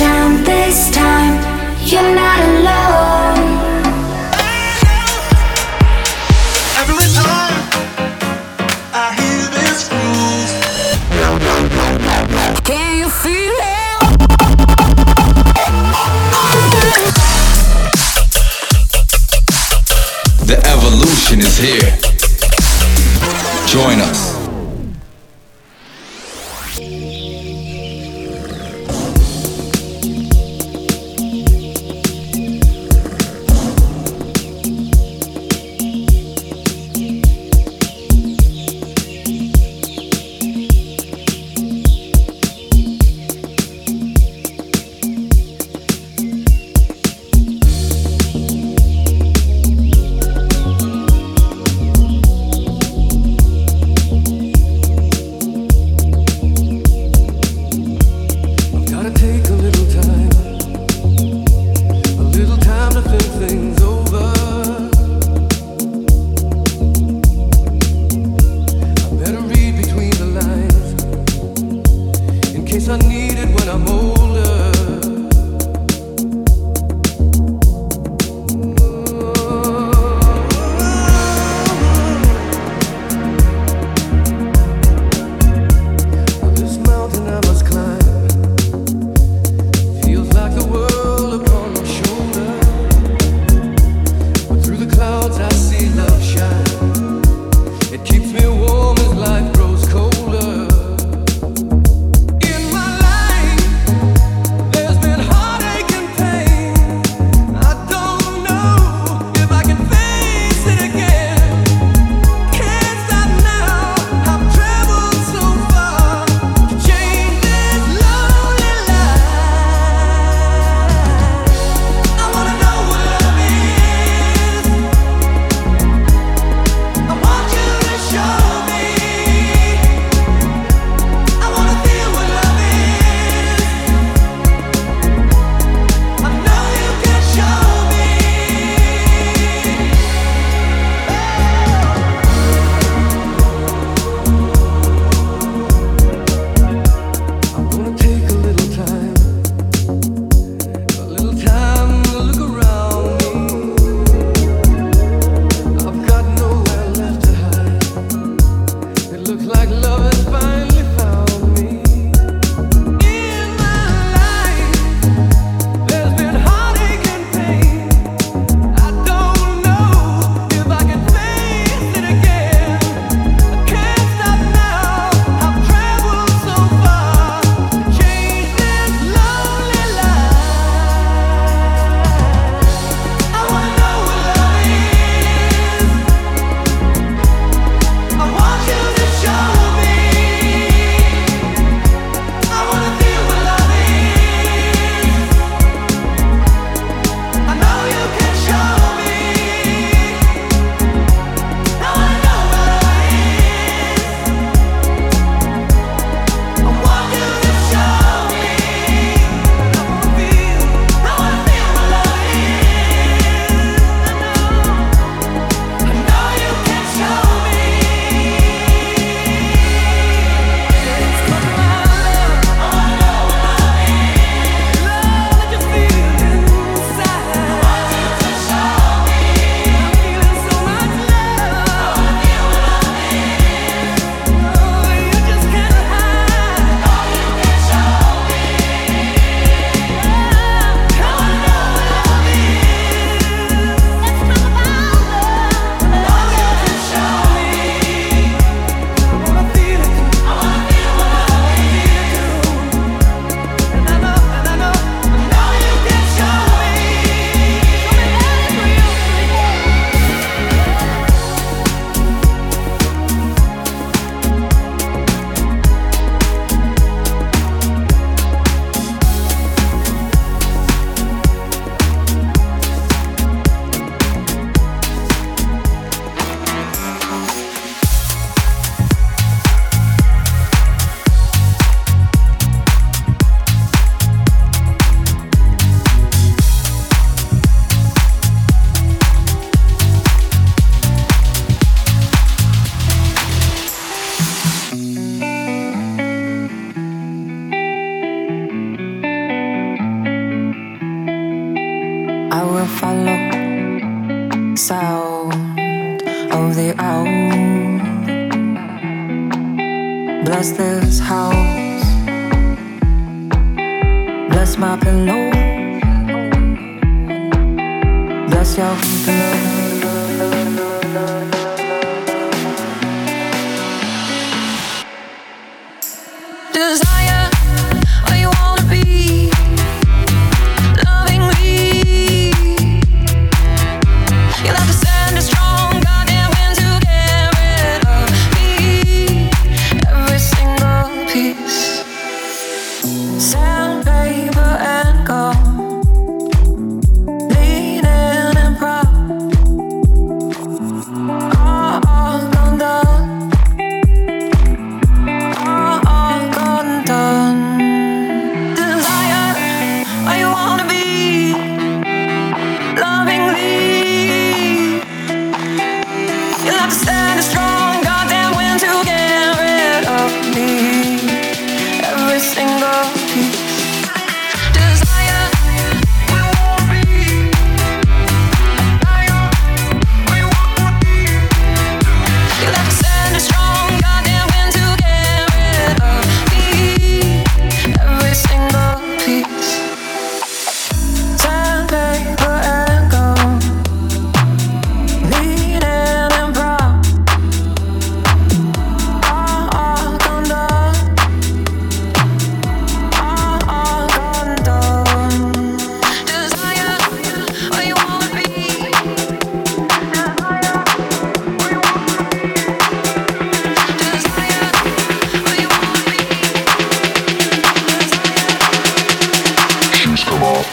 time, this time, you're not alone. Every time I hear this groove, Can you feel it? The evolution is here. Join us.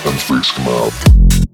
and freaks come out.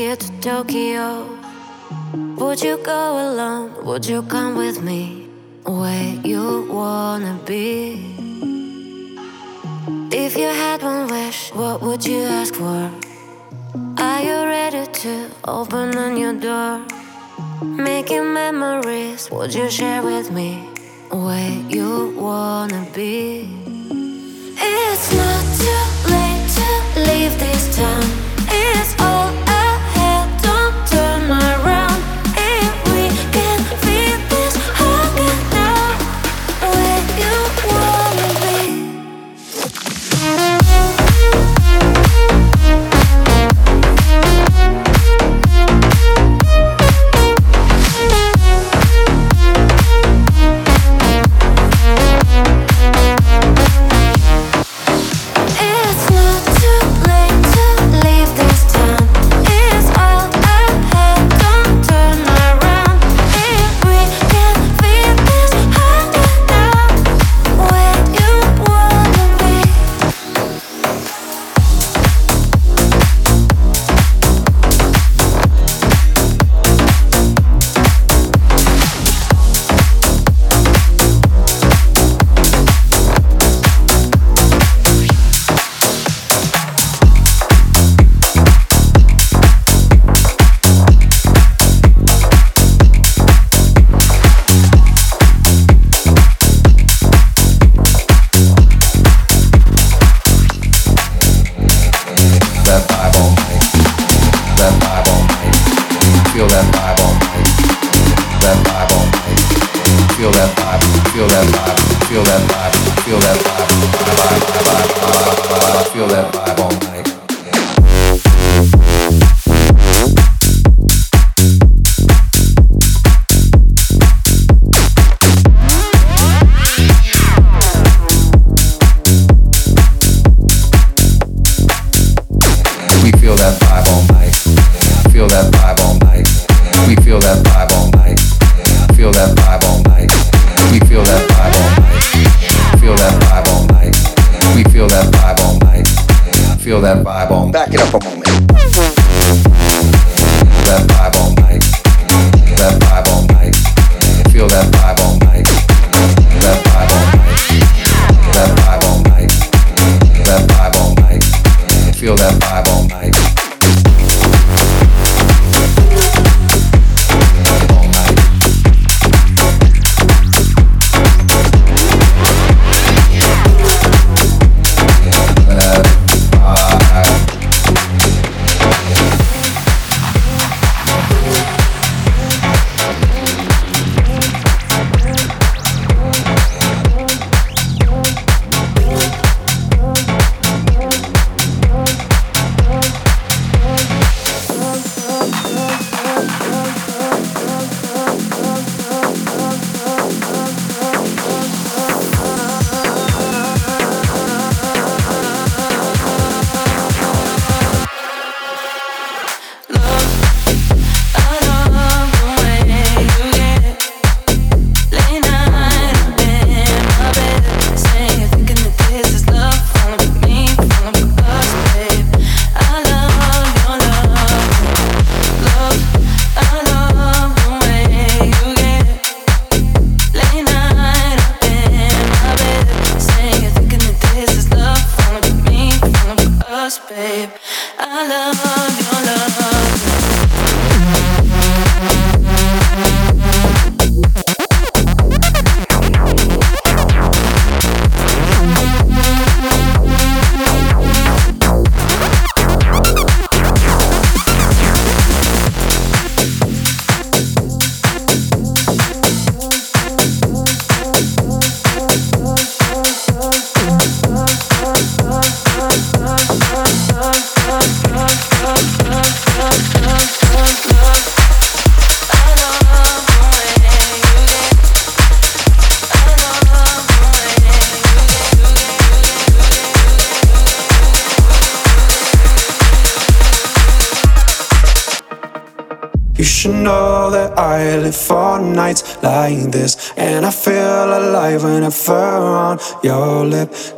here to Tokyo. Would you go alone? Would you come with me? Where you wanna be? If you had one wish, what would you ask for? Are you ready to open a new door? Making memories, would you share with me where you wanna be? It's not too late to leave this town. It's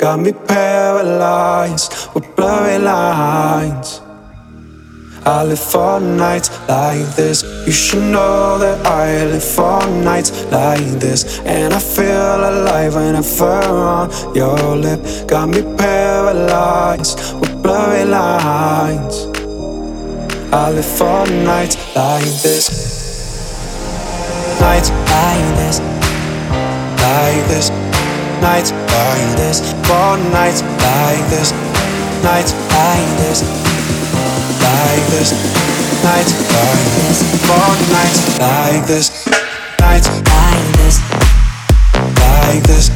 Got me paralyzed with blurry lines. I live for nights like this. You should know that I live for nights like this. And I feel alive when I fur on your lip. Got me paralyzed with blurry lines. I live for nights like this. Nights like this. Like this. Nights like this. For nights like this. Nights like this like this, nights like this, for nights like this, nights like this, like this,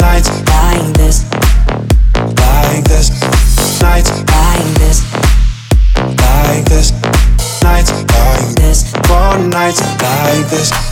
nights like this, like this, nights like this, like this, nights like this, for nights like this,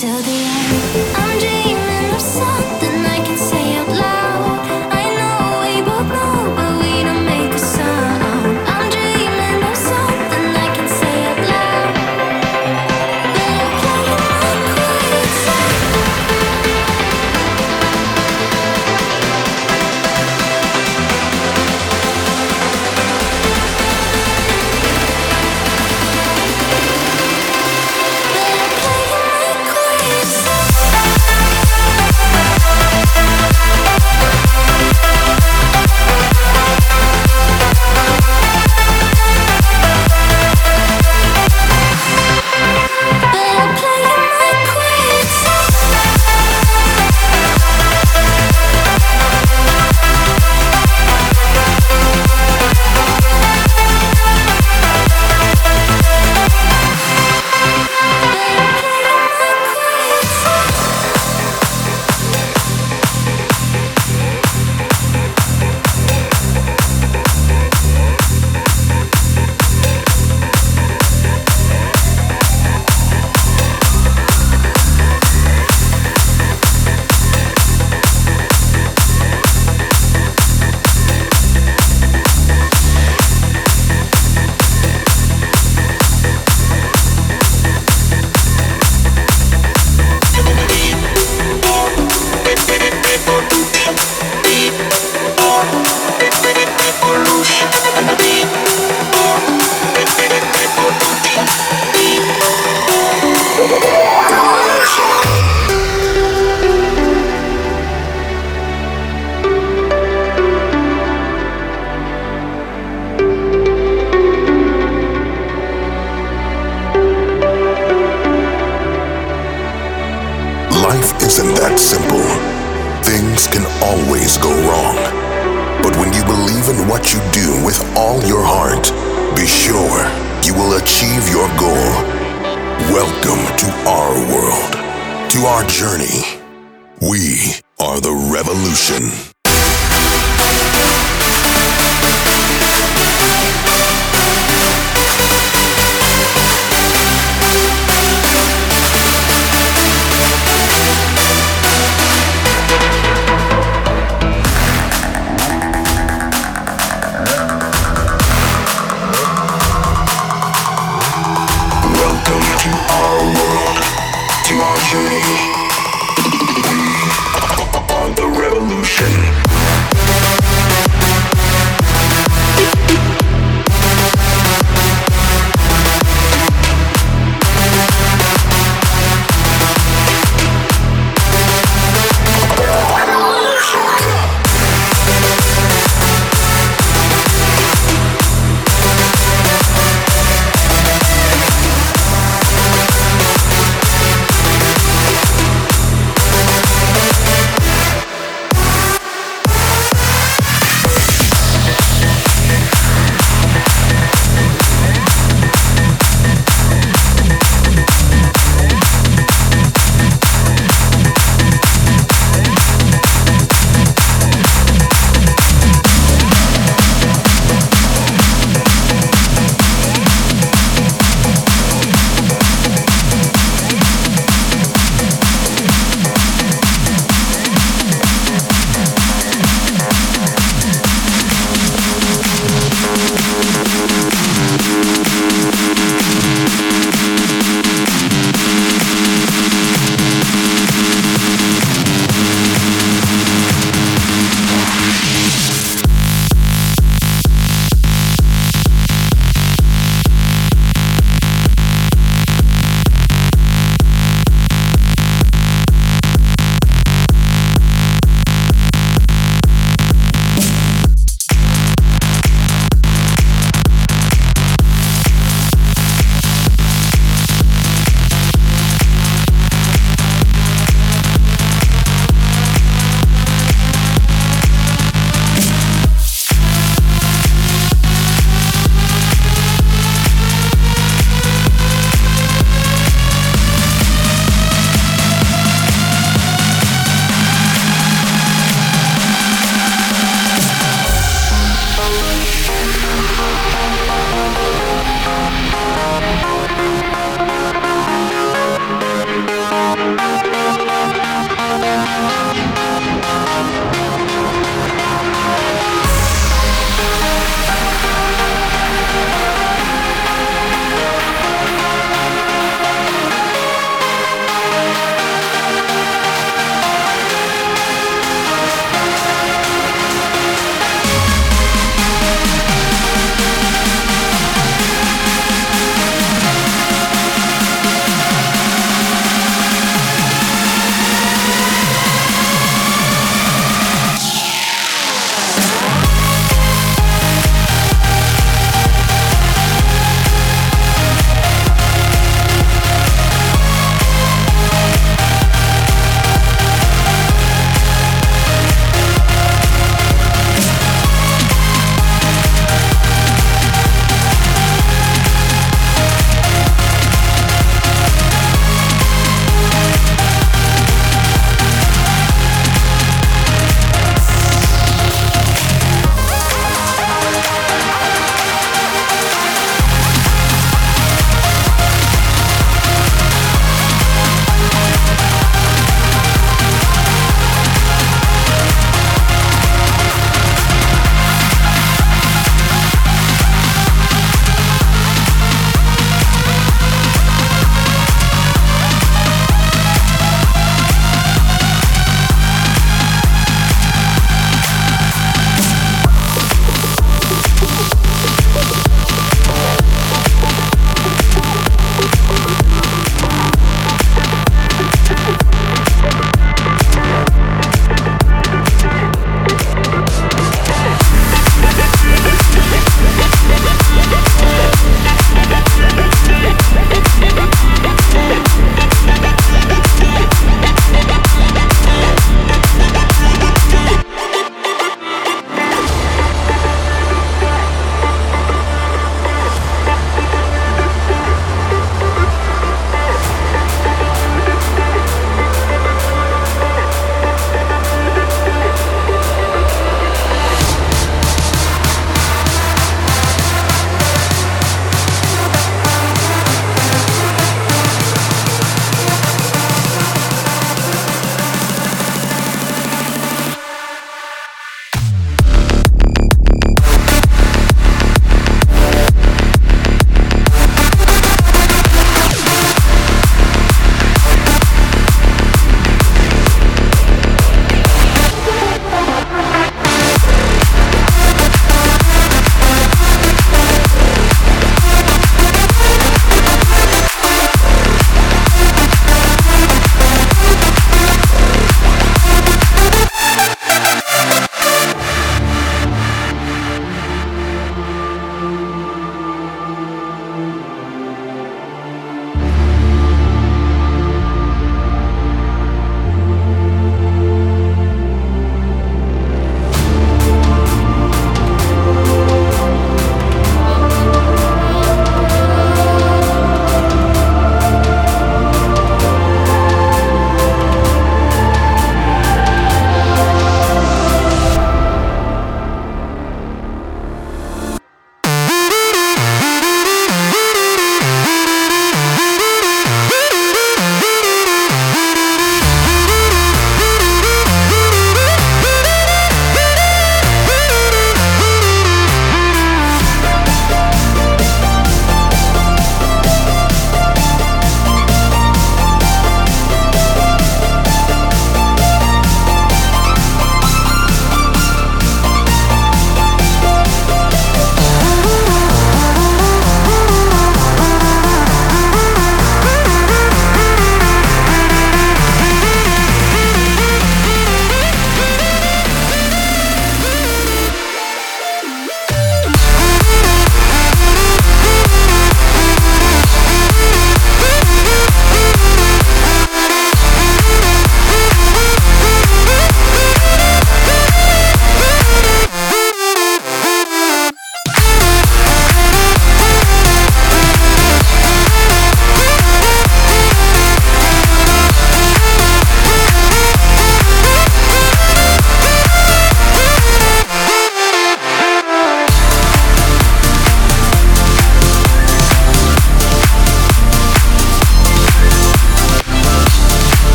till the end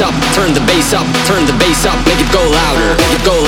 bass up, turn the bass up, turn the bass up, make it go louder, make it go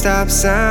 stop sign.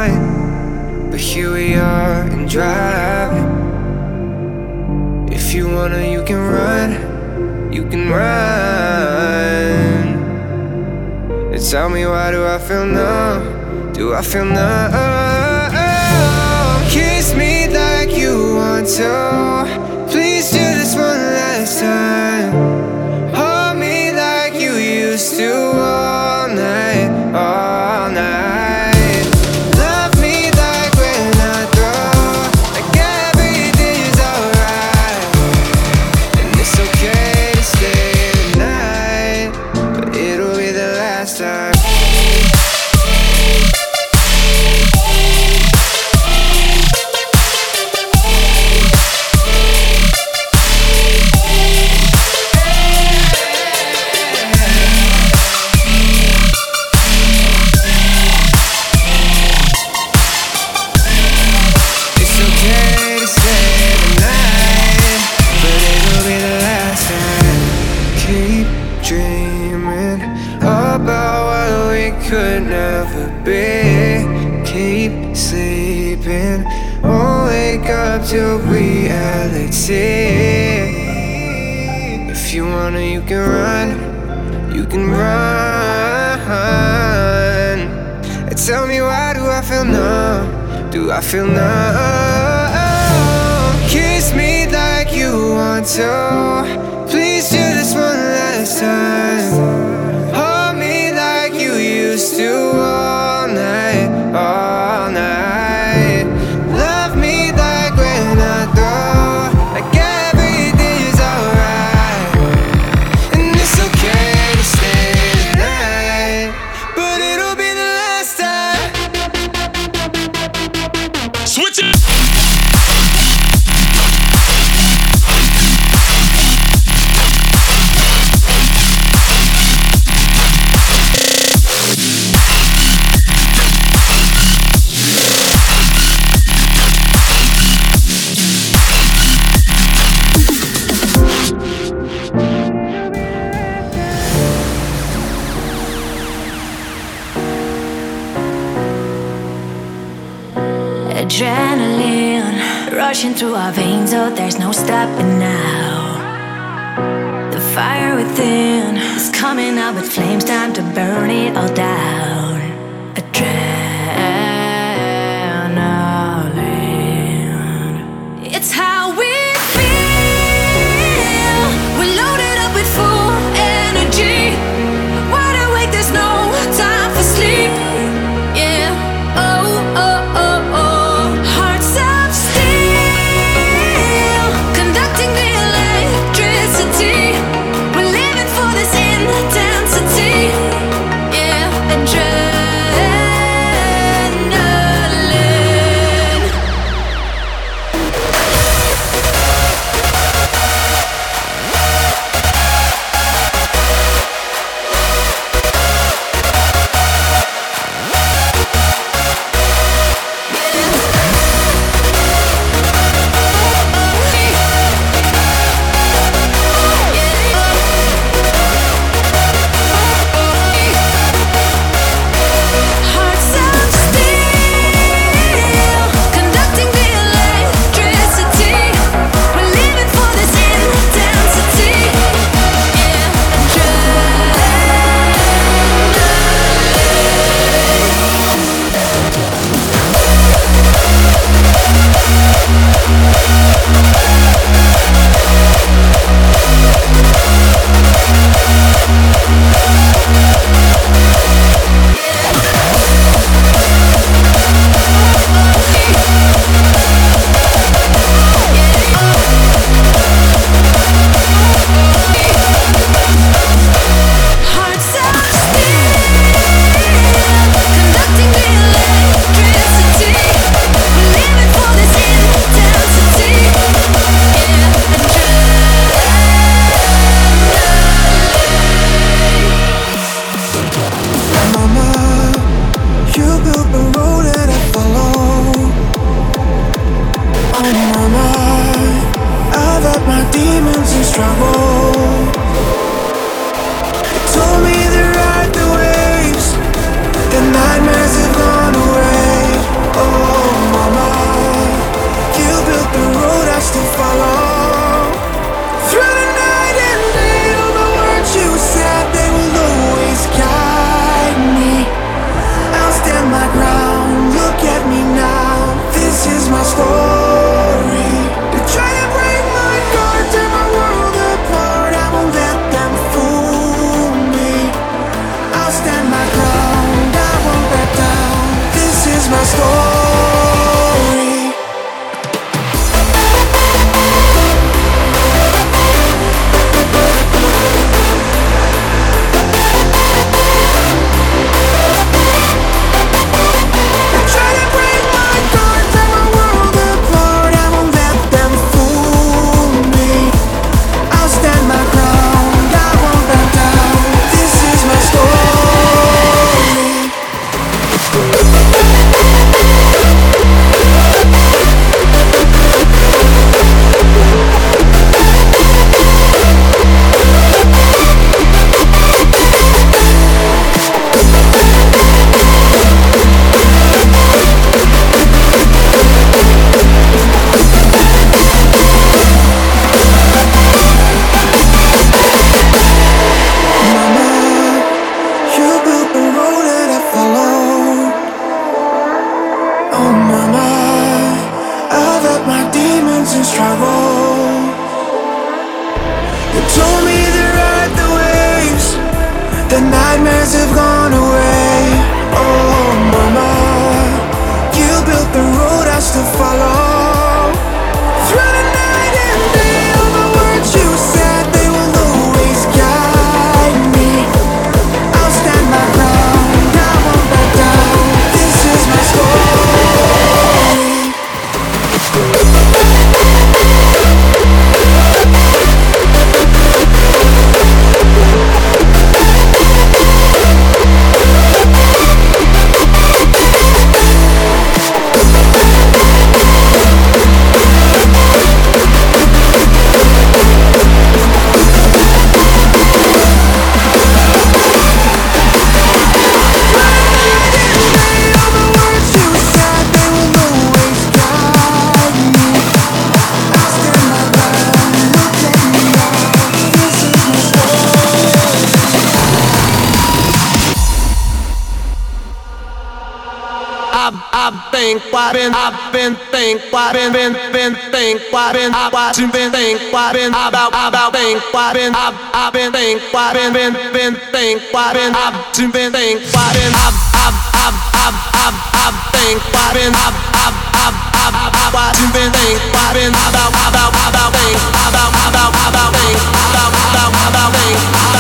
I've think, why been, I've been think, why been, been, been think, why been, I watching, been think, why been, about, about think, why been, I've, I've been think, why been, been, been think, why been, I've, been, think, why been, I've, I've, I've, I've, I've, I've think, why been, I've, I've, I've, I've, I've, watching, been think, why been, about, about, about think, about, about, about think, about, about, about think, about,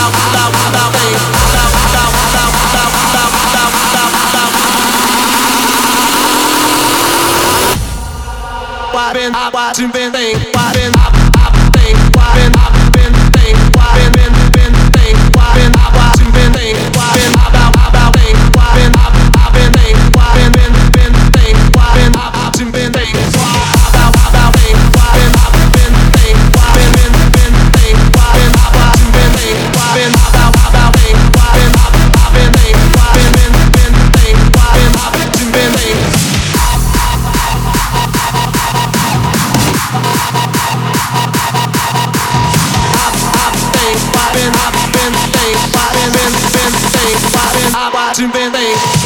I've been, I've watching, baby.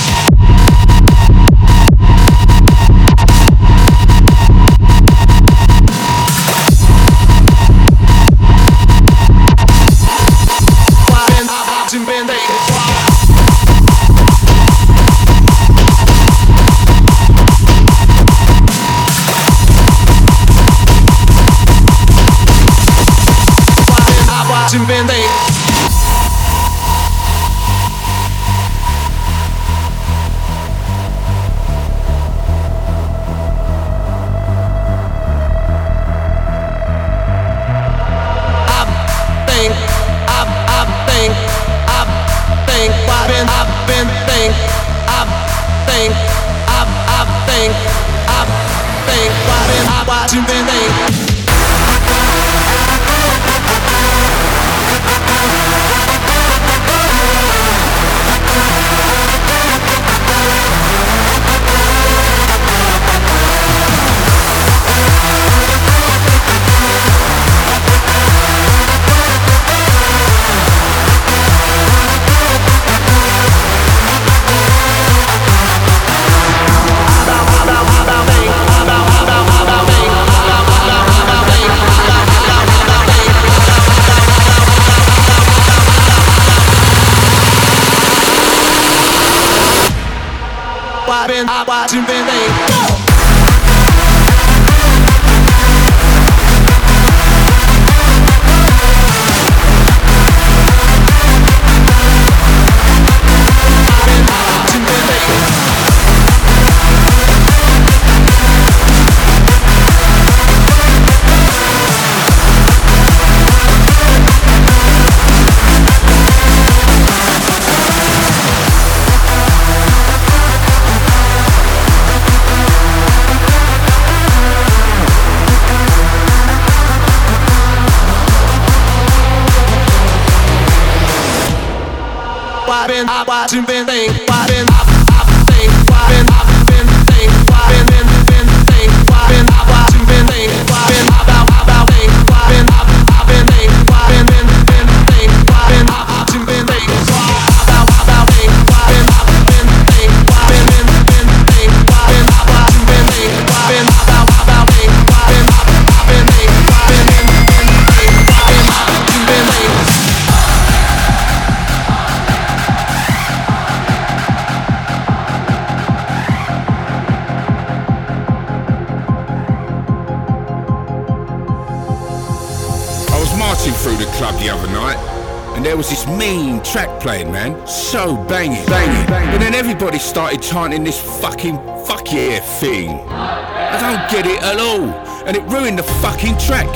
Track playing, man. So banging, banging. And then everybody started chanting this fucking fuck yeah thing. I don't get it at all. And it ruined the fucking track.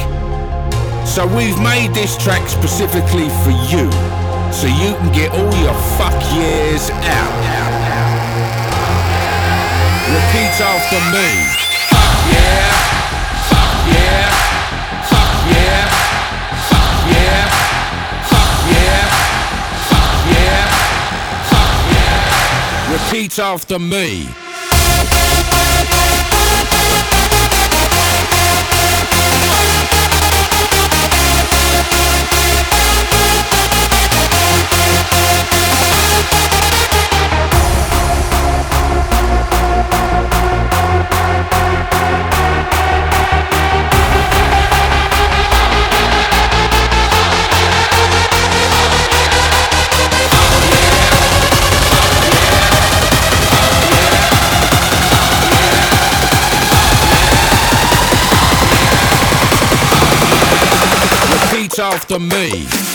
So we've made this track specifically for you. So you can get all your fuck years out. Repeat after me. Fuck yeah. After me. After me.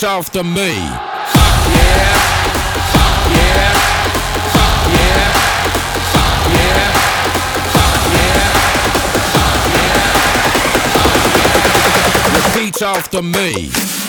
Repeat after me. Yeah. Yeah. Yeah. Repeat after me.